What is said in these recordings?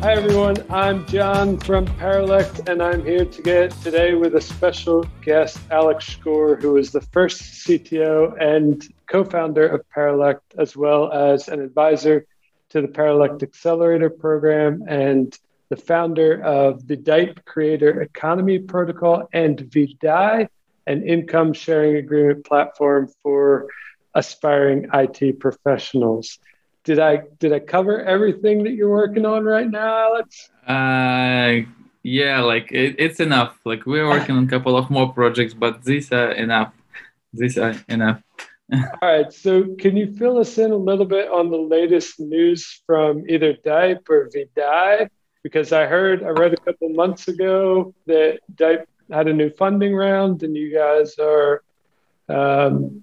Hi everyone, I'm John from Paralect, and I'm here to get today with a special guest, Alex Shkor, who is the first CTO and co-founder of Paralect, as well as an advisor to the Paralect Accelerator Program and the founder of the DEIP Creator Economy Protocol and Vedai, an income sharing agreement platform for aspiring IT professionals. Did I did I cover everything that you're working on right now, Alex? Uh, yeah, like it, it's enough. Like we're working on a couple of more projects, but these are enough. These are enough. All right. So, can you fill us in a little bit on the latest news from either DEIP or Vedai? Because I heard, I read a couple months ago that DEIP had a new funding round, and you guys are um,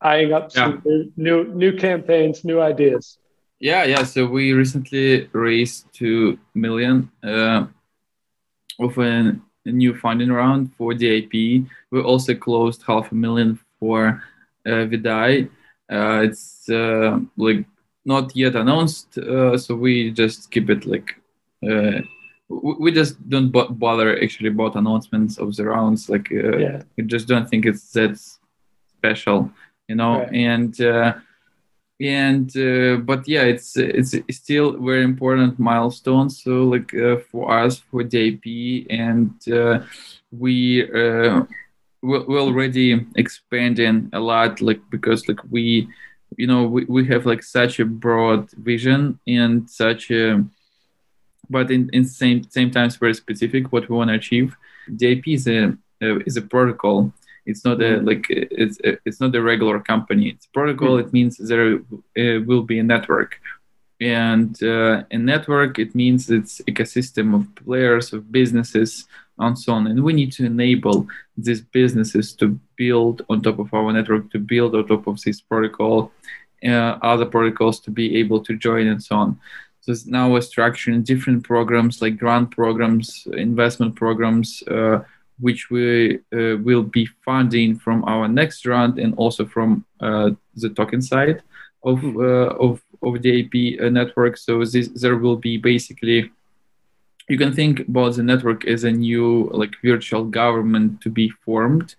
eyeing up some yeah. new, new campaigns, new ideas. Yeah, yeah. So we recently raised two million uh, of a, a new funding round for DEIP. We also closed half a million for uh, Vedai. Uh, it's uh, like not yet announced, uh, so we just keep it like uh, we just don't bother actually about announcements of the rounds. Like uh, yeah. we just don't think it's that special you know right. and uh, and uh, but yeah it's it's still very important milestone so like uh, for us for DEIP and uh, we uh, we're already expanding a lot like because like we you know we, we have like such a broad vision and such a but in in same same times very specific what we want to achieve DEIP is a uh, is a protocol it's not a mm-hmm. like it's it's not a regular company. It's protocol. Mm-hmm. It means there uh, will be a network, and uh, a network it means it's ecosystem of players of businesses and so on. And we need to enable these businesses to build on top of our network, to build on top of this protocol, uh, other protocols to be able to join and so on. So now we're structuring different programs like grant programs, investment programs. Uh, which we uh, will be funding from our next round and also from uh, the token side of hmm. uh, of of the AP uh, network. So this, there will be basically you can think about the network as a new like virtual government to be formed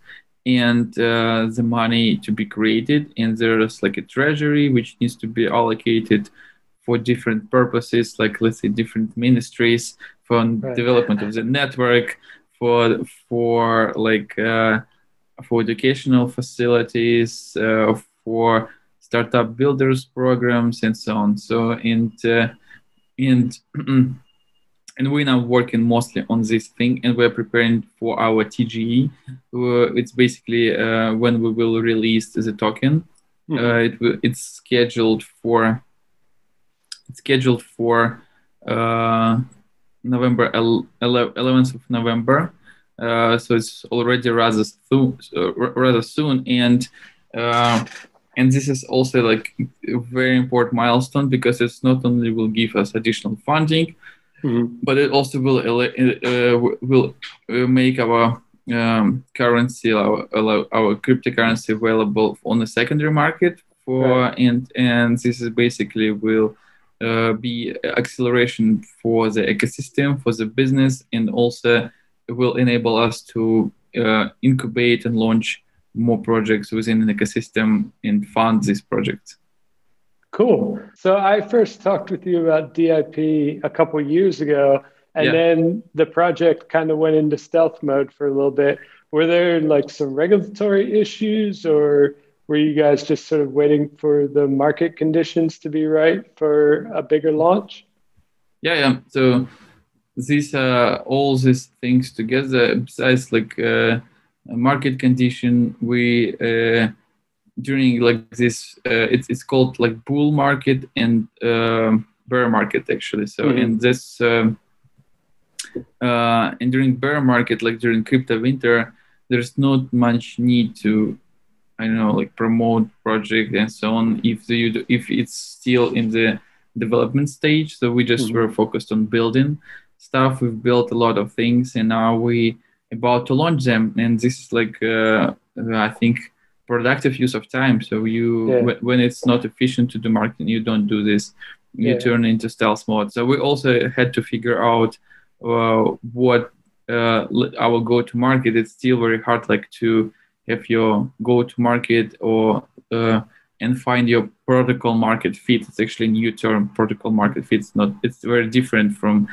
and uh, the money to be created and there's like a treasury which needs to be allocated for different purposes like let's say different ministries for right. development of the network for for like uh, for educational facilities, uh, for startup builders programs, and so on. So and uh, and and we're now working mostly on this thing, and we're preparing for our TGE. it's basically uh, when we will release the token. Mm-hmm. it it's scheduled for it's scheduled for uh, November 11th of November. Uh, so it's already rather soon, uh, rather soon, and uh, and this is also like a very important milestone because it's not only will give us additional funding, mm-hmm. but it also will uh, will uh, make our um, currency, our, our cryptocurrency available on the secondary market for right. and and this is basically will be acceleration for the ecosystem, for the business, and also will enable us to uh, incubate and launch more projects within an ecosystem and fund these projects. Cool. So I first talked with you about DEIP a couple years ago, and yeah. then the project kind of went into stealth mode for a little bit. Were there like some regulatory issues, or were you guys just sort of waiting for the market conditions to be right for a bigger launch? Yeah, yeah. So these uh, all these things together, besides like uh, market condition, we uh, during like this, uh, it's it's called like bull market and uh, bear market actually. So mm-hmm. in this. Um, uh, and during bear market, like during crypto winter, there's not much need to I don't know, like promote project and so on. If the if it's still in the development stage, so we just mm-hmm. were focused on building stuff. We've built a lot of things, and now we about to launch them. And this is like uh, I think productive use of time. So you yeah. w- when it's not efficient to do marketing, you don't do this. you Yeah. turn into stealth mode. So we also had to figure out uh, what uh, our go-to-market. It's still very hard, like to have your go-to-market or uh, and find your protocol market fit. It's actually a new term, protocol market fit. It's not. It's very different from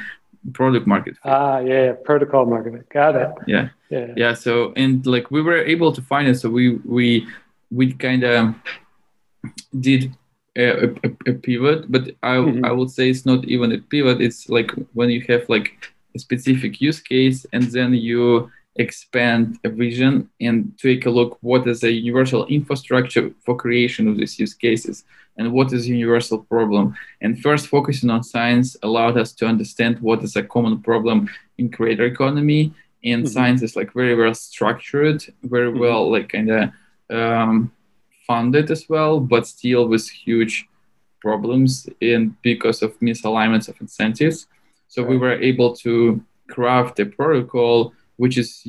product market fit. Ah, yeah, protocol market. Got it. yeah Yeah. yeah so and like we were able to find it so we we we kind of did a, a, a pivot but I, Mhm. I would say it's not even a pivot it's like when you have like a specific use case and then you expand a vision and take a look what is a universal infrastructure for creation of these use cases and what is universal problem and first focusing on science allowed us to understand what is a common problem in creator economy and Mhm. science is like very well structured very Mhm. well like kind of um, funded as well but still with huge problems and because of misalignments of incentives so we were able to craft a protocol which is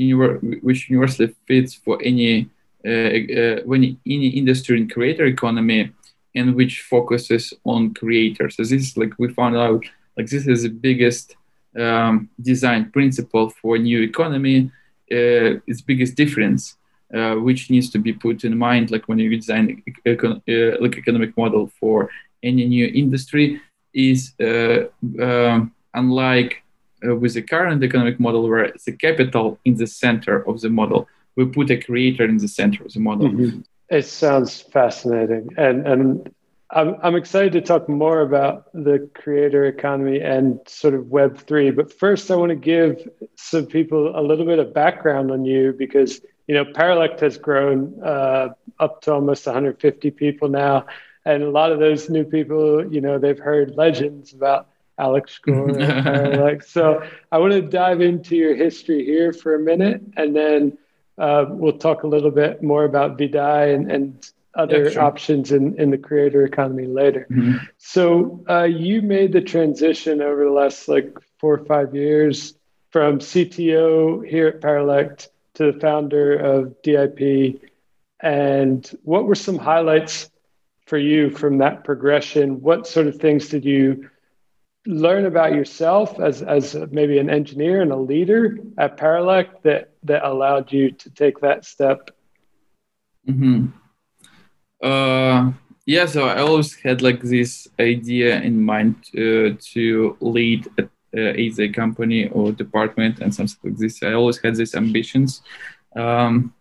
which universally fits for any uh, uh, any industry in creator economy and which focuses on creators. So this is like we found out like this is the biggest um, design principle for new economy uh, its biggest difference uh, which needs to be put in mind like when you design econ- uh, like economic model for any new industry is uh, um, unlike uh, with the current economic model where the capital in the center of the model we put a creator in the center of the model Mhm. It sounds fascinating, and and I'm I'm excited to talk more about the creator economy and sort of Web three. But first, I want to give some people a little bit of background on you because you know Paralect has grown uh, up to almost 150 people now, and a lot of those new people, you know, they've heard legends about Alex Shkor and Paralect. So I want to dive into your history here for a minute, and then uh, we'll talk a little bit more about Vedai and, and other Yeah, sure. options in, in the creator economy later. Mhm. So uh, you made the transition over the last like four or five years from CTO here at Paralect to the founder of DEIP. And what were some highlights for you from that progression? What sort of things did you learn about yourself as, as maybe an engineer and a leader at Paralect that, that allowed you to take that step? hmm Uh, yeah, so I always had like this idea in mind uh, to lead a, uh, either a company or department and something like this. I always had these ambitions. Um,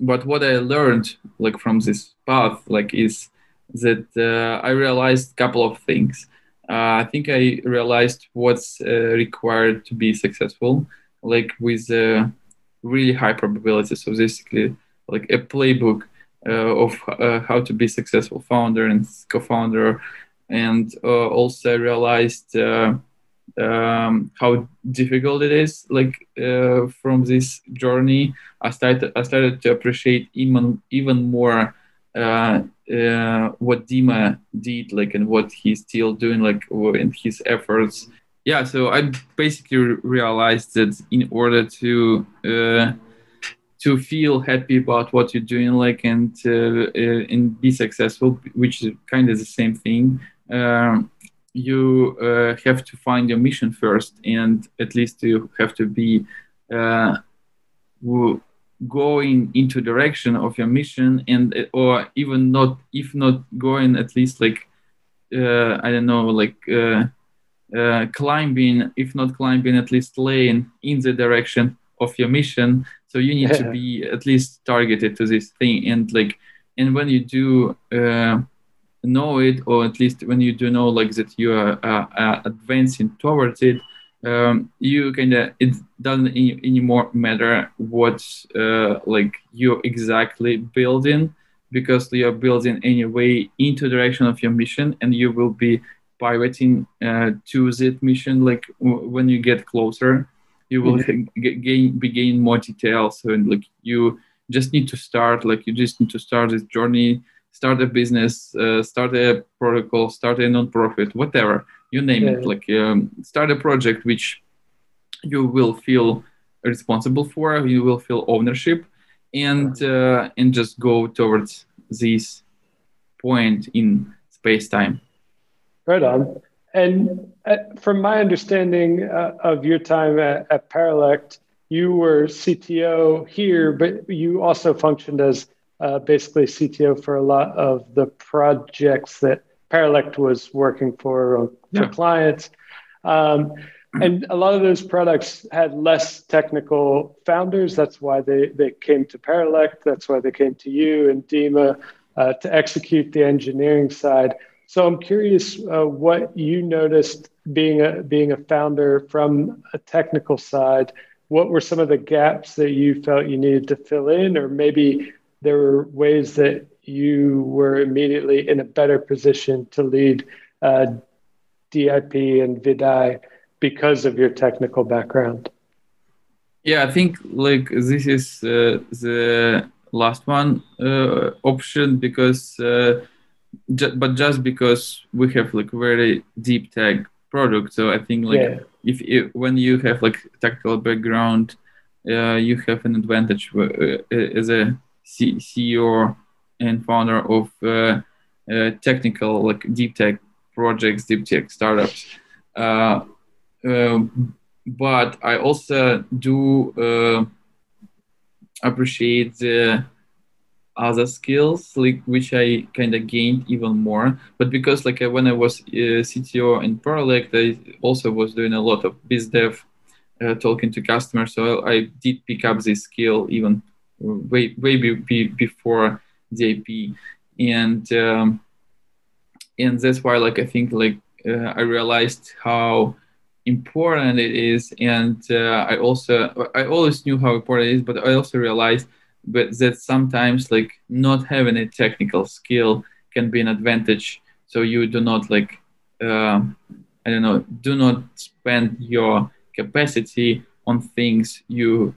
but what I learned like from this path like is that uh, I realized a couple of things. Uh, I think I realized what's uh, required to be successful, like with uh, really high probability. So basically, like a playbook uh, of how to be successful founder and co-founder, and also realized uh, um, how difficult it is. Like uh, from this journey, I started I started to appreciate even even more uh, uh, what Dima did, like, and what he's still doing, like, in his efforts. Yeah, so I basically realized that in order to uh, to feel happy about what you're doing, like, and uh, uh, and be successful, which is kind of the same thing. Um, you uh, have to find your mission first, and at least you have to be uh, going into direction of your mission and or even not if not going at least like uh, i don't know like uh, uh, climbing if not climbing at least laying in the direction of your mission. So you need to be at least targeted to this thing. And like and when you do uh, know it or at least when you do know like that you are uh, uh, advancing towards it um, you kind of it doesn't any, anymore matter what uh, like you're exactly building because you're building anyway into direction of your mission and you will be pivoting uh, to that mission like w- when you get closer. You will g- gain be gain more details and like you just need to start like you just need to start this journey start a business uh, start a protocol start a non-profit whatever you name Yeah. it like um, start a project which you will feel responsible for you will feel ownership and uh, and just go towards this point in space time Right on. And uh, from my understanding uh, of your time at, at Paralect, you were CTO here, but you also functioned as uh, basically CTO for a lot of the projects that Paralect was working for for yeah. clients. Um, and a lot of those products had less technical founders. That's why they, they came to Paralect. That's why they came to you and Dima uh, to execute the engineering side. So I'm curious uh, what you noticed being a being a founder from a technical side. What were some of the gaps that you felt you needed to fill in, or maybe there were ways that you were immediately in a better position to lead uh, DEIP and Vedai because of your technical background? Yeah, I think like this is uh, the last one uh, option because, uh, ju- but just because we have like very deep tech product. So I think like yeah. if, if, when you have like technical background, uh, you have an advantage uh, as a C- CEO and founder of uh, technical like deep tech projects, deep tech startups. Um, but I also do uh, appreciate the other skills like which I kind of gained even more. But because like when I was uh, CTO in Paralect, I also was doing a lot of biz dev, uh, talking to customers. So I, I, did pick up this skill even way way be, be before DEIP, and um, and that's why like I think like uh, I realized how important it is. And uh, i also i always knew how important it is but i also realized but that sometimes like not having a technical skill can be an advantage. So you do not like uh, i don't know do not spend your capacity on things you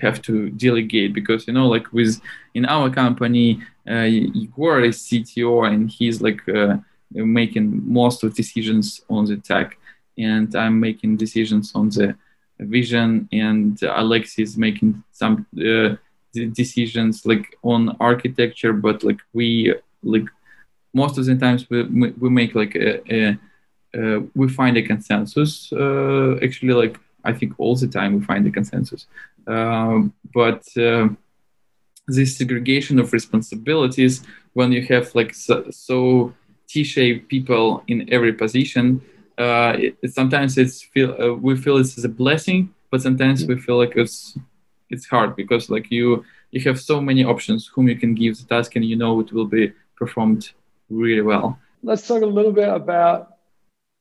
have to delegate because you know like with in our company uh, Igor is CTO and he's like uh, making most of decisions on the tech and I'm making decisions on the vision, and Alexis making some uh, decisions like on architecture. But like we like most of the times we we make like a, a uh, we find a consensus. Uh, actually, like I think all the time we find a consensus. Um, but uh, this segregation of responsibilities when you have like so, so T-shaped people in every position, uh, it, sometimes it's feel uh, we feel it's a blessing, but sometimes we feel like it's it's hard because like you you have so many options whom you can give the task and you know it will be performed really well. Let's talk a little bit about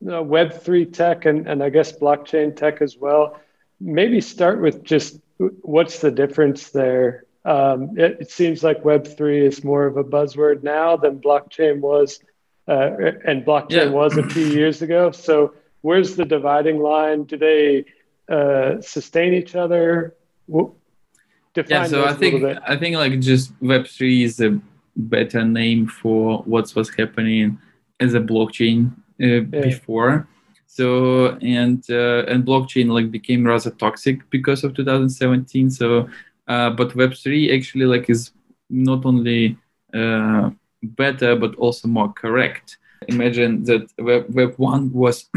you know, Web3 tech and, and I guess blockchain tech as well. Maybe start with just what's the difference there? Um, it, it, seems like Web3 is more of a buzzword now than blockchain was uh, and blockchain yeah. was a few years ago. So where's the dividing line? Do they uh, sustain each other? Define yeah, so I think I think like just Web three is a better name for what's was happening as a blockchain yeah. before. So and uh, and blockchain like became rather toxic because of 2017. So uh, but Web three actually like is not only uh, better but also more correct. Imagine that Web, Web 1 was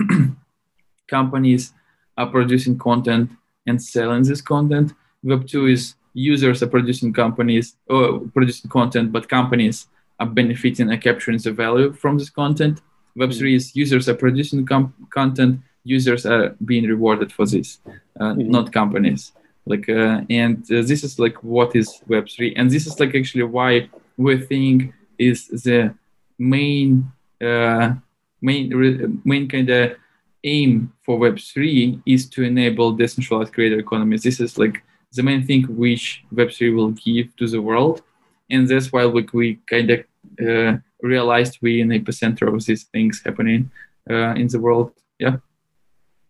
companies are producing content and selling this content. Web 2 is users are producing companies or producing content, but companies are benefiting and capturing the value from this content. Web mm-hmm. 3 is users are producing com- content, users are being rewarded for this, uh, mm-hmm. not companies. Like uh, and uh, this is like what is Web 3, and this is like actually why we think is the main uh, main main kind of aim for Web3 is to enable decentralized creator economies. This is like the main thing which Web3 will give to the world, and that's why like, we kind of uh, realized we in epicenter of these things happening uh, in the world. Yeah.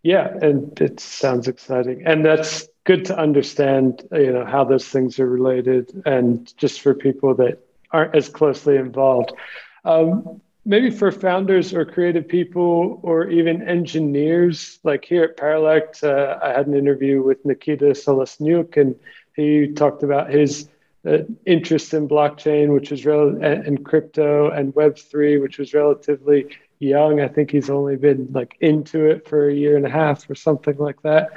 Yeah, and it sounds exciting, and that's good to understand. You know how those things are related, and just for people that aren't as closely involved. Um, maybe for founders or creative people or even engineers, like here at Paralect, uh, I had an interview with Nikita Selesnyuk, and he talked about his interest in blockchain, which was rel- and crypto and Web3, which was relatively young. I think he's only been like into it for a year and a half or something like that.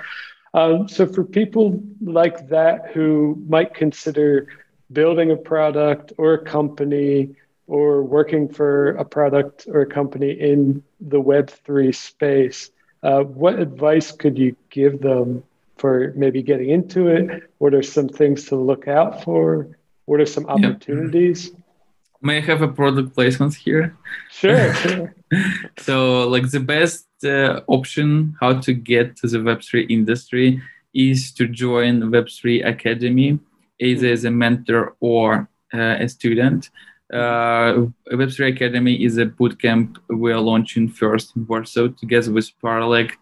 Um, so for people like that who might consider building a product or a company or working for a product or a company in the Web3 space, uh, what advice could you give them for maybe getting into it? What are some things to look out for? What are some opportunities? Yeah. May I have a product placement here? Sure. sure. so, like the best uh, option how to get to the Web3 industry is to join Web3 Academy, either as a mentor or uh, a student. Uh, Web3 Academy is a bootcamp we are launching first in Warsaw together with Paralect.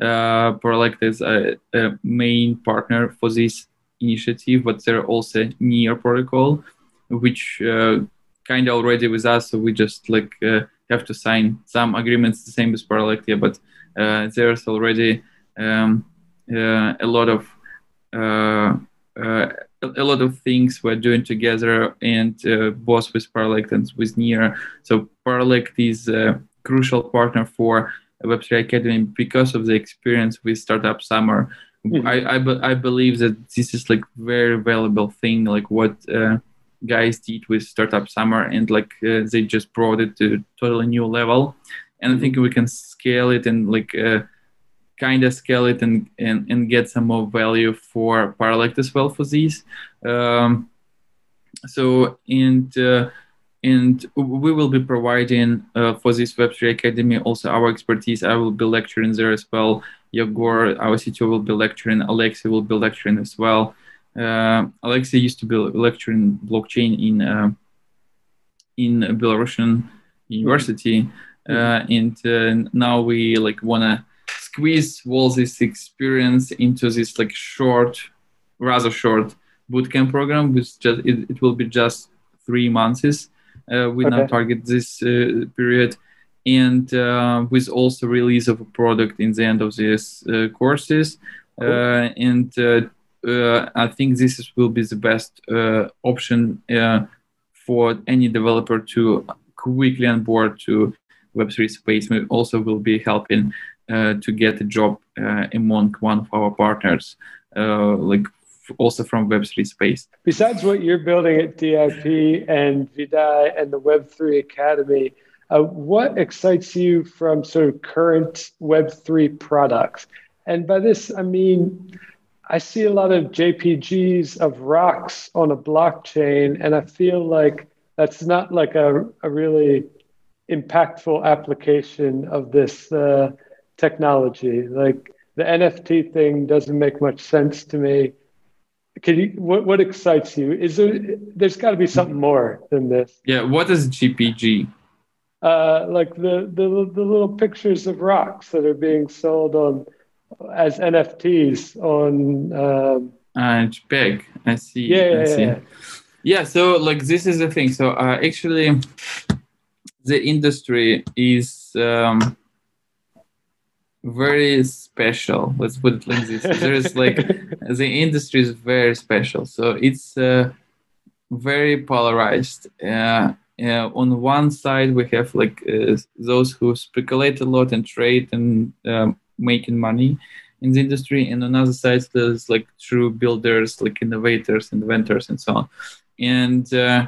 Uh, Paralect is a, a, main partner for this initiative, but they're also Near protocol, which uh, kind of already with us. So we just like uh, have to sign some agreements, the same as Paralect, yeah, but uh, there's already um, uh, a lot of a lot of things we're doing together and uh, both with Paralect and with Near. So Paralect is a crucial partner for Web3 Academy because of the experience with Startup Summer. Mm-hmm. I, I, I, believe that this is like very valuable thing, like what uh, guys did with Startup Summer and like uh, they just brought it to totally new level. And I think we can scale it and like uh, kind of scale it and, and, and get some more value for Paralect as well for these. Um, so, and uh, and we will be providing uh, for this Web3 Academy also our expertise. I will be lecturing there as well. Yegor, our CTO, will be lecturing. Alexei will be lecturing as well. Uh, Alexei used to be lecturing blockchain in uh, in Belarusian university, uh, and uh, now we like wanna squeeze all this experience into this like short, rather short bootcamp program, which just it, it will be just three months. Uh, we okay. now target this uh, period, and uh, with also release of a product in the end of these uh, courses, cool. Uh, and uh, I think this is, will be the best option for any developer to quickly onboard to Web3 space. We also will be helping uh, to get a job uh, among one of our partners, uh, like also from Web3 space. Besides what you're building at DEIP and Vedai and the Web3 Academy, uh, what excites you from sort of current Web3 products? And by this, I mean, I see a lot of JPGs of rocks on a blockchain, and I feel like that's not like a, a really impactful application of this uh, technology. Like the NFT thing doesn't make much sense to me. Can you what what excites you? Is there there's got to be something more than this? Yeah, what is JPG Uh, like the, the the little pictures of rocks that are being sold on as NFTs on. Um, uh, JPEG. I see. Yeah, yeah, I see. yeah. Yeah. So like this is the thing. So uh, actually, the industry is. Um, very special. Let's put it like this. There's like the industry is very special. So it's uh, very polarized. Uh, uh, on one side, we have like uh, those who speculate a lot and trade and um, making money in the industry, and on other side, there's like true builders, like innovators, inventors, and so on. And uh,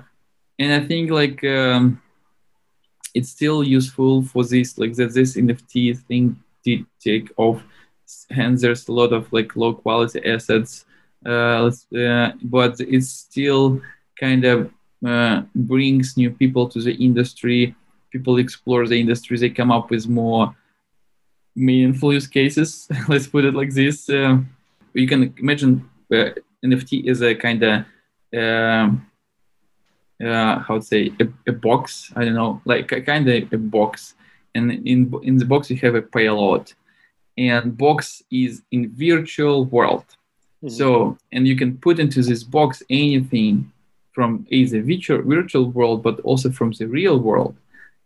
and I think like um, it's still useful for this like that this NFT thing did take off. Hence, there's a lot of like low quality assets, uh, uh, but it still kind of uh, brings new people to the industry. People explore the industry. They come up with more meaningful use cases. Let's put it like this. Uh, you can imagine uh, NFT is a kind of um, uh, how to say a, a, box. I don't know, like a, kind of a box and in in the box you have a payload. And box is in virtual world. Mm-hmm. so and you can put into this box anything from either virtual virtual world but also from the real world.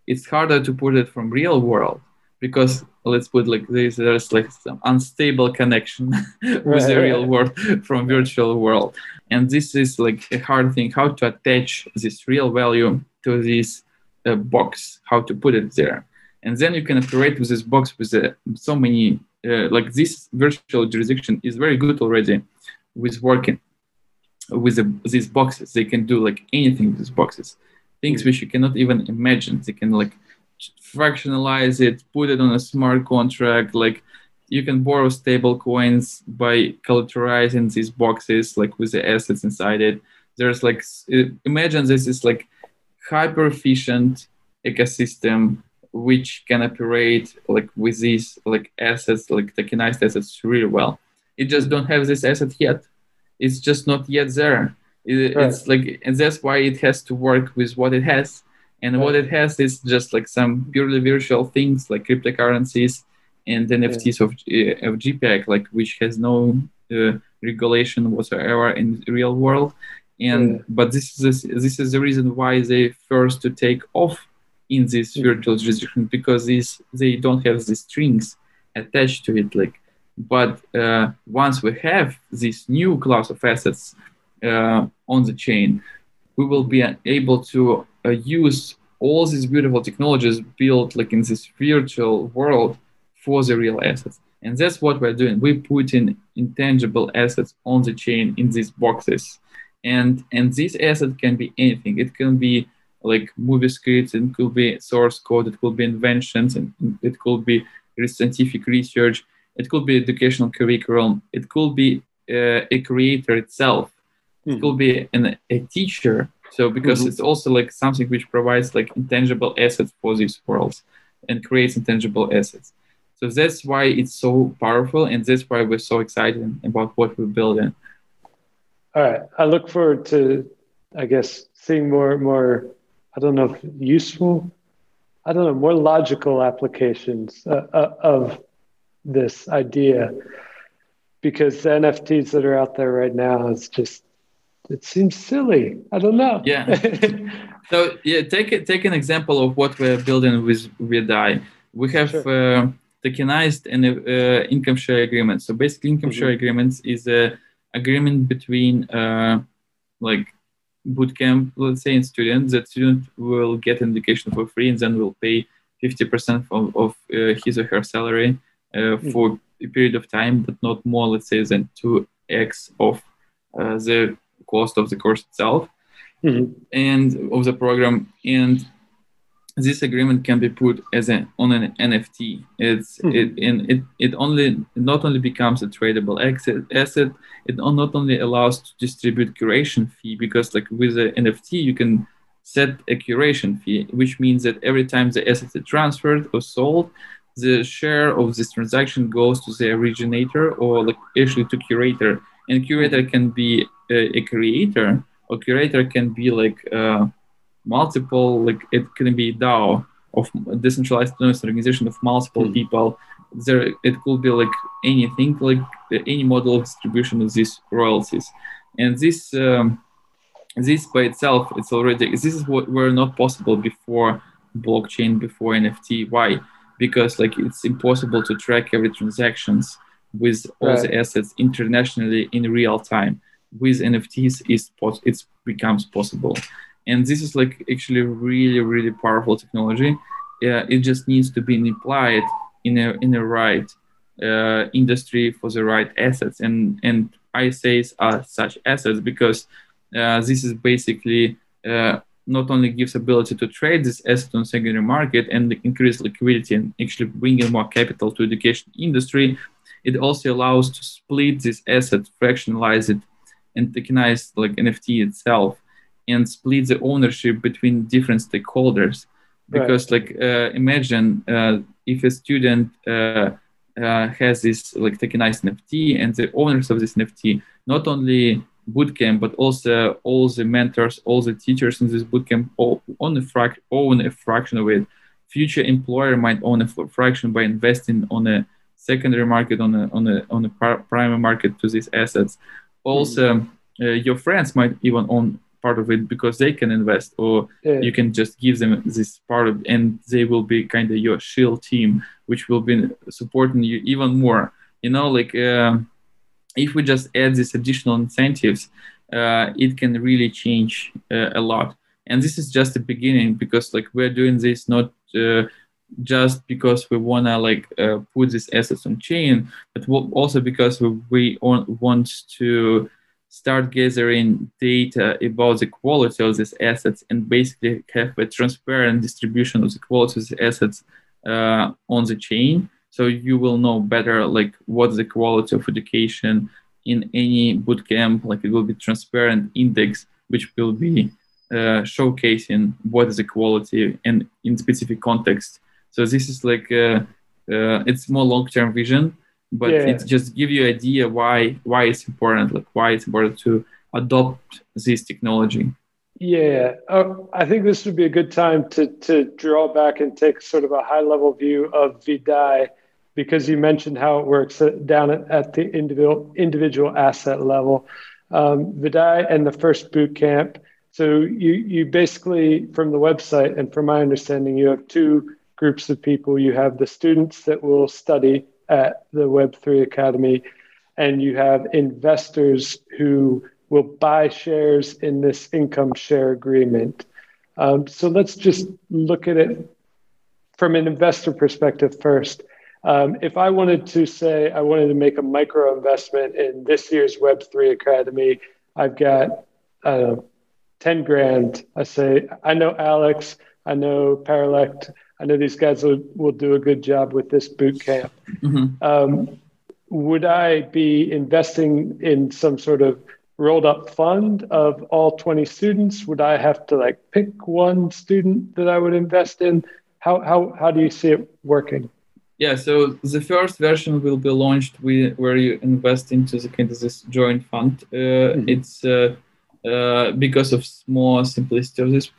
It's harder to put it from real world because let's put like this there's like some unstable connection with right, the real world from virtual world. And this is like a hard thing how to attach this real value to this uh, box how to put it there and then you can operate with this box with uh, so many uh, like this virtual jurisdiction is very good already with working with the, these boxes. They can do like anything with these boxes. Things which you cannot even imagine. They can like fractionalize it put it on a smart contract. Like you can borrow stable coins by collateralizing these boxes like with the assets inside it. There's like imagine this is like hyper efficient ecosystem which can operate like with these like assets like tokenized assets really well it just don't have this asset yet it's just not yet there it, right. it's like and that's why it has to work with what it has and right. what it has is just like some purely virtual things like cryptocurrencies and NFTs of, uh, of JPEG, like which has no uh, regulation whatsoever in the real world. And yeah. but this is this is the reason why they first to take off in this virtual jurisdiction because these they don't have the strings attached to it. Like, but uh, once we have this new class of assets uh, on the chain, we will be able to uh, use all these beautiful technologies built like in this virtual world for the real assets. And that's what we're doing. We put in intangible assets on the chain in these boxes. And, and this asset can be anything. It can be like movie scripts, it could be source code, it could be inventions, and it could be scientific research, it could be educational curriculum, it could be uh, a creator itself, mm-hmm. it could be an, a teacher. So because mm-hmm. it's also like something which provides like intangible assets for these worlds and creates intangible assets. So that's why it's so powerful, and that's why we're so excited about what we're building. All right, I look forward to, I guess, seeing more, more. I don't know if useful. I don't know more logical applications uh, uh, of this idea, because the NFTs that are out there right now is just it seems silly. I don't know. Yeah. so yeah, take take an example of what we're building with with DAI. We have. Sure. Uh, tokenized and uh, income share agreement. So basically, income mm-hmm. share agreements is a agreement between uh, like bootcamp, let's say, in students. That student will get an education for free and then will pay 50% of, of uh, his or her salary uh, mm-hmm. for a period of time, but not more, let's say, than 2x of uh, the cost of the course itself. Mm-hmm. and of the program and this agreement can be put as an on an NFT. It's hmm. it and it it only not only becomes a tradable asset, asset. It not only allows to distribute curation fee because like with an NFT you can set a curation fee, which means that every time the asset is transferred or sold, the share of this transaction goes to the originator or like actually to curator. And curator can be a, a creator or curator can be like. Uh, multiple like it can be DAO of decentralized autonomous organization of multiple mm. people. There it could be like anything like any model of distribution of these royalties, and this um, this by itself it's already this is what were not possible before blockchain before NFT. Why? Because like it's impossible to track every transactions with all right. the assets internationally in real time. With NFTs, is it becomes possible and this is like actually really really powerful technology. Yeah it just needs to be applied in a in a right uh, industry for the right assets. And and ISAs are such assets because uh, this is basically uh, not only gives ability to trade this asset on secondary market and increase liquidity and actually bring in more capital to education industry it also allows to split this asset fractionalize it and tokenize like nft itself and split the ownership between different stakeholders because right. like uh, imagine uh, if a student uh, uh has this like tokenized nft and the owners of this nft not only bootcamp but also all the mentors all the teachers in this bootcamp own a, frac- own a fraction of it future employer might own a fraction by investing on a secondary market on a on a on a primary market to these assets also mm. uh, your friends might even own part of it because they can invest or yeah. you can just give them this part of and they will be kind of your shield team which will be supporting you even more you know like uh, if we just add these additional incentives uh, it can really change uh, a lot and this is just the beginning because like we're doing this not uh, just because we wanna like uh, put these assets on chain, but also because we want to start gathering data about the quality of these assets and basically have a transparent distribution of the quality of the assets uh, on the chain. So you will know better like what's the quality of education in any bootcamp. Like it will be transparent index which will be uh, showcasing what is the quality and in specific context. So this is like uh, uh, it's more long-term vision, but yeah. it just give you idea why why it's important, like why it's important to adopt this technology. Yeah, uh, I think this would be a good time to to draw back and take sort of a high level view of Vedai, because you mentioned how it works down at, at the individual individual asset level. Um, Vedai and the first boot camp so you you basically from the website and from my understanding, you have two groups of people. You have the students that will study at the Web3 Academy, and you have investors who will buy shares in this income share agreement. Um, so let's just look at it from an investor perspective first. Um, if I wanted to say I wanted to make a micro investment in this year's Web3 Academy, I've got uh, 10 grand. I say, I know Alex, I know Paralect, I know these guys will, will do a good job with this boot camp. Mm-hmm. Um, would I be investing in some sort of rolled up fund of all 20 students? Would I have to like pick one student that I would invest in? How, how, how do you see it working? Yeah, so the first version will be launched with, where you invest into the kind of this joint fund. Uh, mm-hmm. It's uh, uh, because of more simplicity of this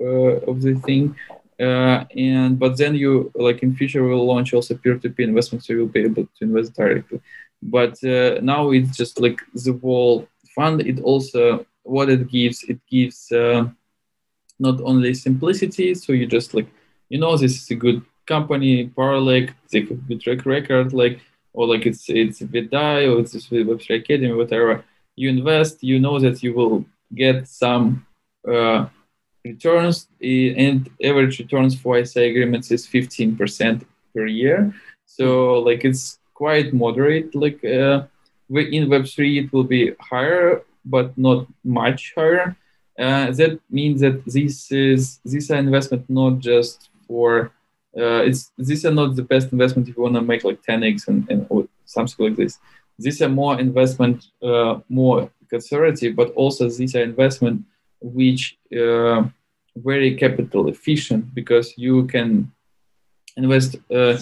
uh, of the thing. Uh, and but then you like in future will launch also peer-to-peer investment, so you'll be able to invest directly. But now it's just like the whole fund. It also what it gives. It gives uh, not only simplicity, so you just like you know this is a good company, Paralect, they a good track record, like or like it's it's Vedai or it's Web3 Academy, whatever you invest, you know that you will get some uh, returns, and average returns for ISA agreements is 15% per year. So like it's quite moderate. Like uh, in Web3, it will be higher, but not much higher. Uh, that means that this is these are investment not just for uh, it's these are not the best investment if you want to make like 10x and, and something like this these are more investment, uh, more conservative, but also these are investment which uh, very capital efficient because you can invest uh,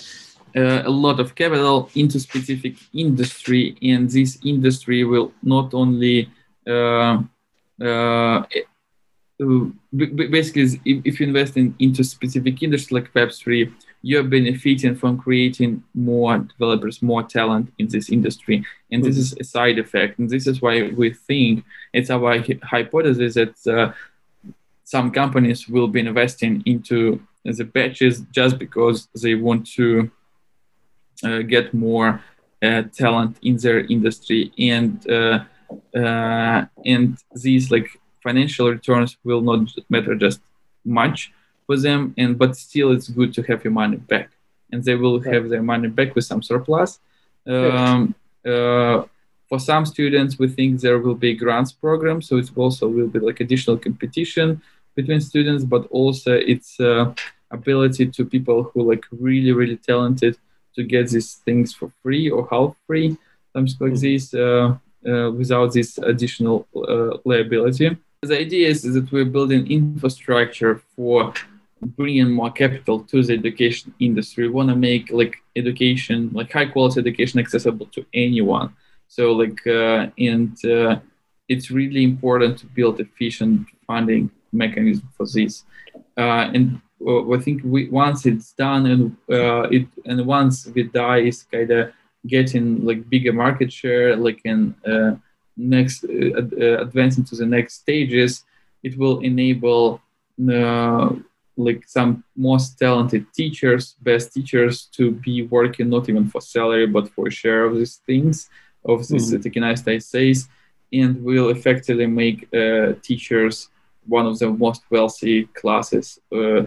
uh, a lot of capital into specific industry, and this industry will not only uh, uh, basically if you invest in, into specific industry like Web3, you're benefiting from creating more developers, more talent in this industry. And this is a side effect. And this is why we think it's our hypothesis that uh, some companies will be investing into the patches just because they want to uh, get more uh, talent in their industry and uh, uh, and these like financial returns will not matter just much for them and but still it's good to have your money back. And they will have their money back with some surplus. Um, uh, for some students we think there will be grants program so it also will be like additional competition between students but also it's uh, ability to people who like really really talented to get these things for free or half free something like mm-hmm. this uh, uh, without this additional uh, liability. The idea is that we're building infrastructure for bringing more capital to the education industry. We want to make like education, like high quality education, accessible to anyone. So like, uh, and uh, it's really important to build efficient funding mechanism for this. Uh, and uh, I think we, once it's done and uh, it and once Vedai is kind of getting like bigger market share, like in uh, next advancing to the next stages, it will enable like some most talented teachers, best teachers to be working not even for salary but for a share of these things, of these mm-hmm. tokenized ISAs, and will effectively make uh, teachers one of the most wealthy classes uh,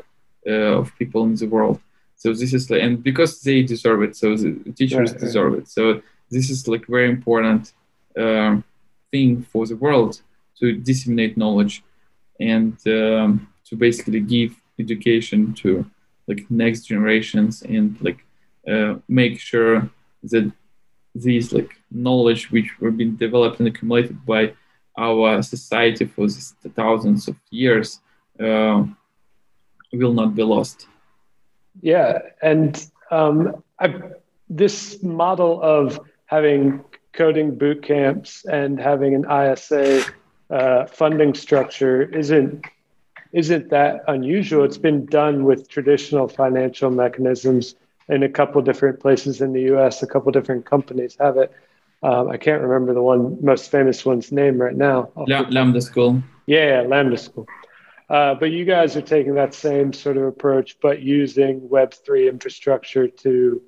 uh, of people in the world. So this is like, and because they deserve it, so the teachers right, deserve right. it. So this is like very important um, thing for the world to disseminate knowledge and um, to basically give education to like next generations and like uh, make sure that these like knowledge which were being developed and accumulated by our society for thousands of years uh, will not be lost. Yeah, and um, I, this model of having coding boot camps and having an ISA uh, funding structure isn't isn't that unusual. It's been done with traditional financial mechanisms in a couple different places in the U.S. A couple different companies have it. Um, I can't remember the one most famous one's name right now. Lambda School. Yeah, Lambda School. Uh, but you guys are taking that same sort of approach, but using Web3 infrastructure to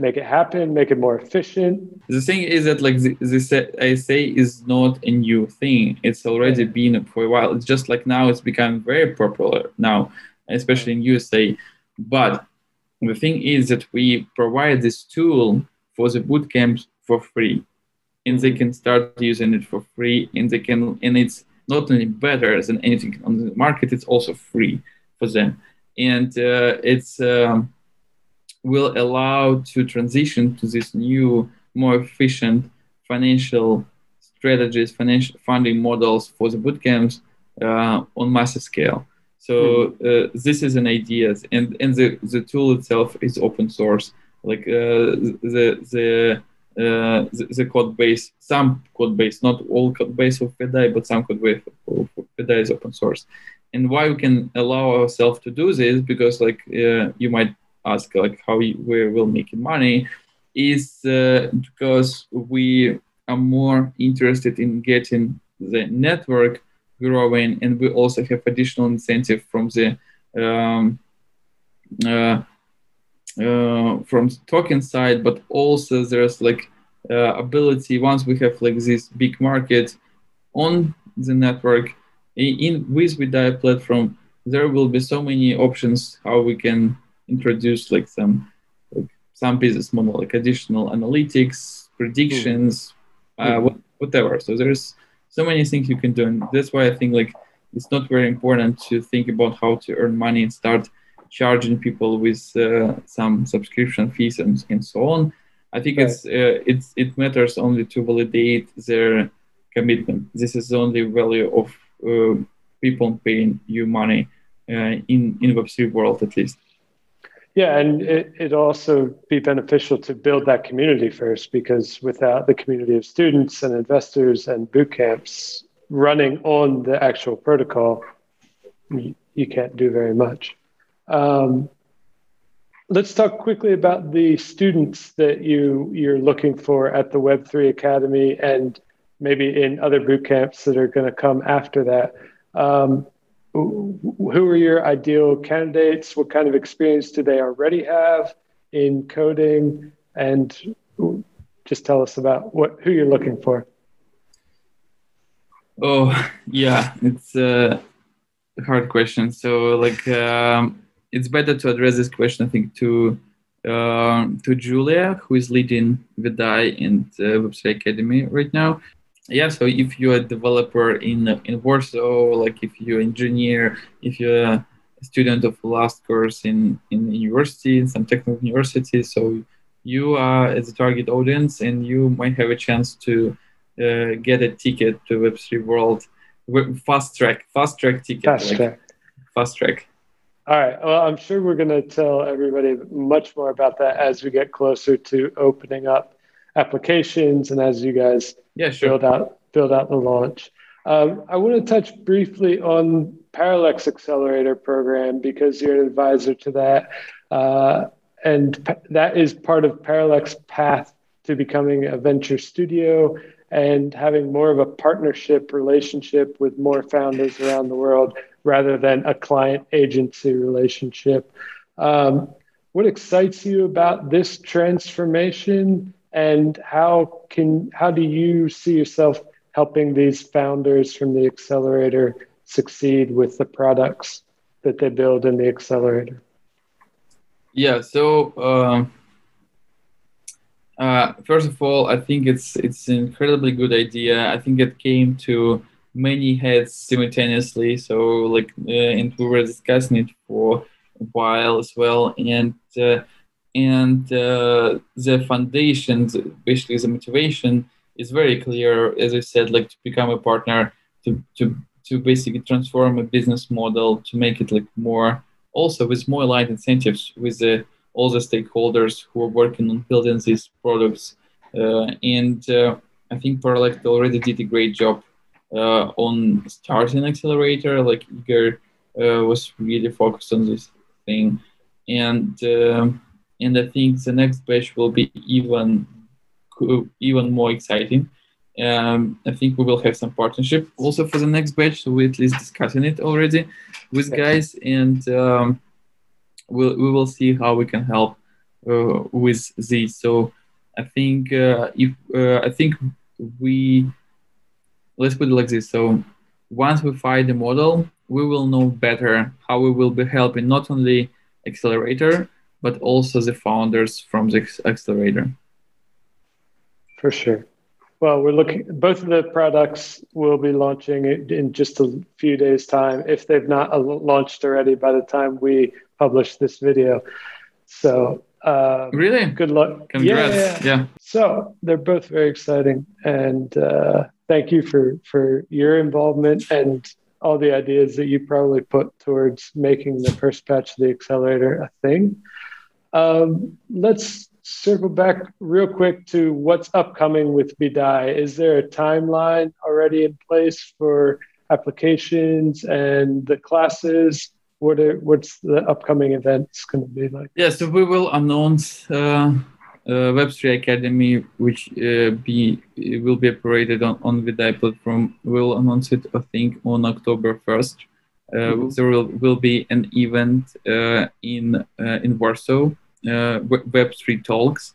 make it happen, make it more efficient. The thing is that like this ISA is not a new thing. It's already been for a while. It's just like now it's become very popular now, especially in USA. But the thing is that we provide this tool for the boot camps for free and they can start using it for free and they can and it's not only better than anything on the market it's also free for them and uh, it's um, will allow to transition to this new more efficient financial strategies financial funding models for the bootcamps uh, on massive scale so hmm. uh, this is an idea and and the, the tool itself is open source like uh, the the uh, the, the, code base, some code base, not all code base of Vedai, but some code base of Vedai is open source. And why we can allow ourselves to do this, because like uh, you might ask, like how we will make money, is uh, because we are more interested in getting the network growing, and we also have additional incentive from the um, uh, uh, from the token side, but also there's like uh, ability once we have like this big market on the network in with Vedai platform, there will be so many options how we can introduce like some like some business model, like additional analytics, predictions, mm-hmm. uh, whatever. So there's so many things you can do, and that's why I think like it's not very important to think about how to earn money and start charging people with uh, some subscription fees and, and so on. I think right. it's uh, it's it matters only to validate their commitment. This is the only value of uh, people paying you money uh, in in Web3 world at least. Yeah, and it it also be beneficial to build that community first because without the community of students and investors and boot camps running on the actual protocol, you, you can't do very much. Um, let's talk quickly about the students that you you're looking for at the Web3 Academy and maybe in other boot camps that are going to come after that. Um, who are your ideal candidates? What kind of experience do they already have in coding? And just tell us about what who you're looking for. Oh yeah, it's a hard question. So like. Um, it's better to address this question, I think, to uh, to Julia, who is leading Vedai and uh, Web3 Academy right now. Yeah, so if you're a developer in in Warsaw, like if you're engineer, if you're a student of last course in in university, in some technical university, so you are as a target audience, and you might have a chance to uh, get a ticket to Web3 world, fast track, fast track ticket, fast like, track, fast track. All right. Well, I'm sure we're going to tell everybody much more about that as we get closer to opening up applications and as you guys yeah, sure. build out build out the launch. Um, I want to touch briefly on Paralect Accelerator program because you're an advisor to that, uh, and that is part of Paralect's path to becoming a venture studio and having more of a partnership relationship with more founders around the world rather than a client agency relationship. Um, what excites you about this transformation and how can how do you see yourself helping these founders from the accelerator succeed with the products that they build in the accelerator Yeah. So. Uh, uh, first of all, I think it's it's an incredibly good idea. I think it came to many heads simultaneously. So like, uh, and we were discussing it for a while as well, and uh, and uh, the foundations, basically the motivation, is very clear. As I said, like to become a partner, to to to basically transform a business model to make it like more also with more aligned incentives with the all the stakeholders who are working on building these products. Uh, and uh, I think Paralect already did a great job uh, on starting accelerator. Like Igor uh, was really focused on this thing, and um, and I think the next batch will be even even more exciting. Um, I think we will have some partnership also for the next batch. So we're at least discussing it already with guys, and um, we'll, we will see how we can help uh, with this. So I think uh, if uh, I think we let's put it like this. So once we find the model, we will know better how we will be helping not only accelerator but also the founders from the accelerator. For sure. Well, we're looking. Both of the products will be launching in just a few days' time, if they've not launched already by the time we publish this video. So uh, really good luck. Congrats. Yeah, yeah, yeah. So they're both very exciting, and uh, thank you for for your involvement and all the ideas that you probably put towards making the first batch of the accelerator a thing. Um, let's circle back real quick to what's upcoming with Vedai. Is there a timeline already in place for applications and the classes? What are, what's the upcoming events going to be like? Yeah, so we will announce uh, uh, Web3 Academy, which uh, be will be operated on, on Vidai platform. We'll announce it, I think, on October 1st. Uh, mm-hmm. There will, will be an event uh, in uh, in Warsaw uh, Web3 talks.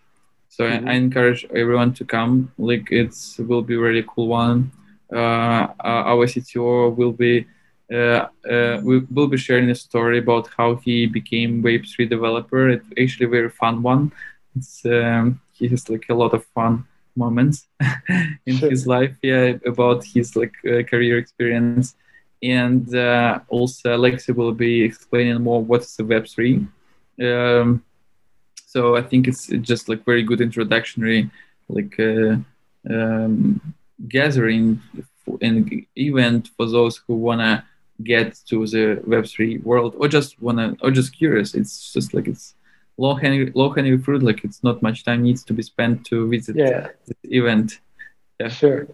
So mm-hmm. I, I, encourage everyone to come. Like it's will be really cool one. Uh, our CTO will be uh, uh, we will be sharing a story about how he became Web3 developer. It's actually a very fun one. It's um, he has like a lot of fun moments in sure. his life. Yeah, about his like uh, career experience, and uh, also Alexei will be explaining more what's the Web3. Um, so I think it's just like very good introductory, like uh, um, gathering and event for those who wanna get to the Web3 world or just wanna or just curious. It's just like it's low hanging low hanging fruit. Like it's not much time needs to be spent to visit yeah. the event. Yeah. Sure.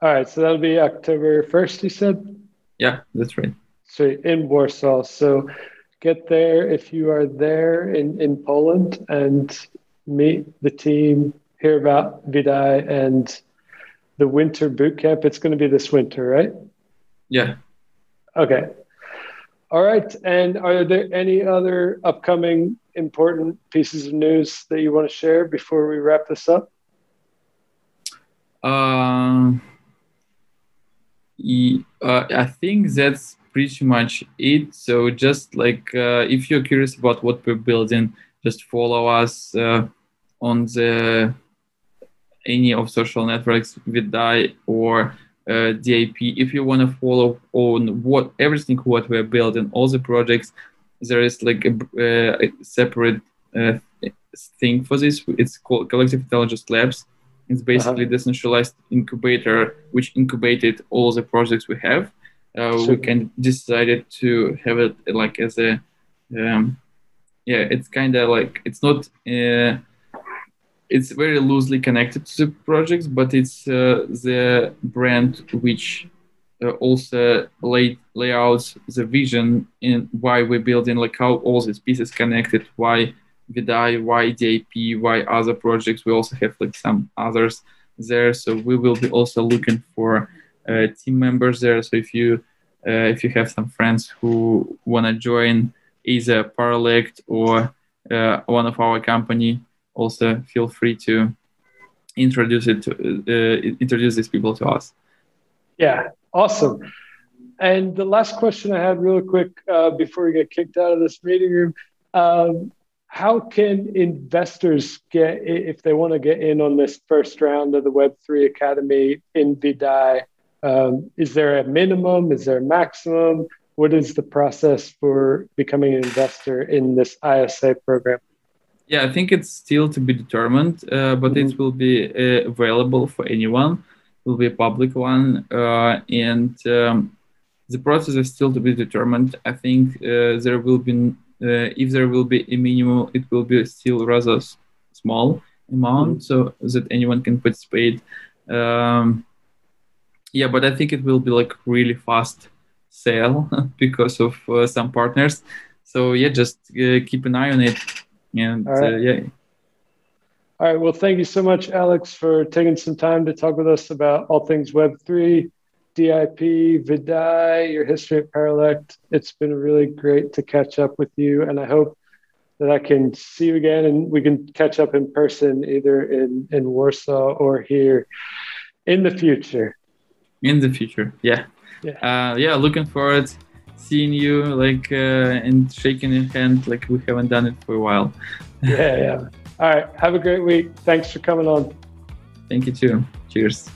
All right. So that'll be October first. You said. Yeah, that's right. So in Warsaw. So get there if you are there in, in Poland and meet the team, hear about Vedai and the winter boot camp. It's going to be this winter, right? Yeah. Okay. All right. And are there any other upcoming important pieces of news that you want to share before we wrap this up? Um, uh, I think that's pretty much it. So just like uh, if you're curious about what we're building, just follow us uh, on the any of social networks Vedai or uh, DEIP. If you want to follow on what everything what we're building, all the projects, there is like a, uh, a separate uh, thing for this. It's called Collective Intelligence Labs. It's basically uh-huh. decentralized incubator which incubated all the projects we have uh, we can decided to have it like as a um, yeah it's kind of like it's not uh, it's very loosely connected to the projects but it's uh, the brand which uh, also lay layouts the vision in why we're building like how all these pieces connected why Vedai why DEIP why other projects we also have like some others there so we will be also looking for uh, team members there. So if you uh, if you have some friends who want to join either Paralect or uh, one of our company, also feel free to introduce it to uh, introduce these people to us. Yeah, awesome. And the last question I had, real quick, uh, before we get kicked out of this meeting room, um, how can investors get if they want to get in on this first round of the Web3 Academy in Vedai? Um, is there a minimum? Is there a maximum? What is the process for becoming an investor in this ISA program? Yeah, I think it's still to be determined, uh, but mm-hmm. it will be uh, available for anyone. It will be a public one, uh, and um, the process is still to be determined. I think uh, there will be, if there will be a minimum, it will be still rather small amount, mm-hmm. so that anyone can participate. Um, yeah, but I think it will be like really fast sale because of uh, some partners. So yeah, just keep an eye on it and uh, yeah. All right. Well, thank you so much, Alex, for taking some time to talk with us about all things Web3, DEIP, Vedai, your history at Paralect. It's been really great to catch up with you, and I hope that I can see you again and we can catch up in person either in, in Warsaw or here in the future. In the future, yeah. Yeah, uh, yeah looking forward seeing you like uh, and shaking your hand like we haven't done it for a while. yeah, yeah. All right. Have a great week. Thanks for coming on. Thank you too. Cheers.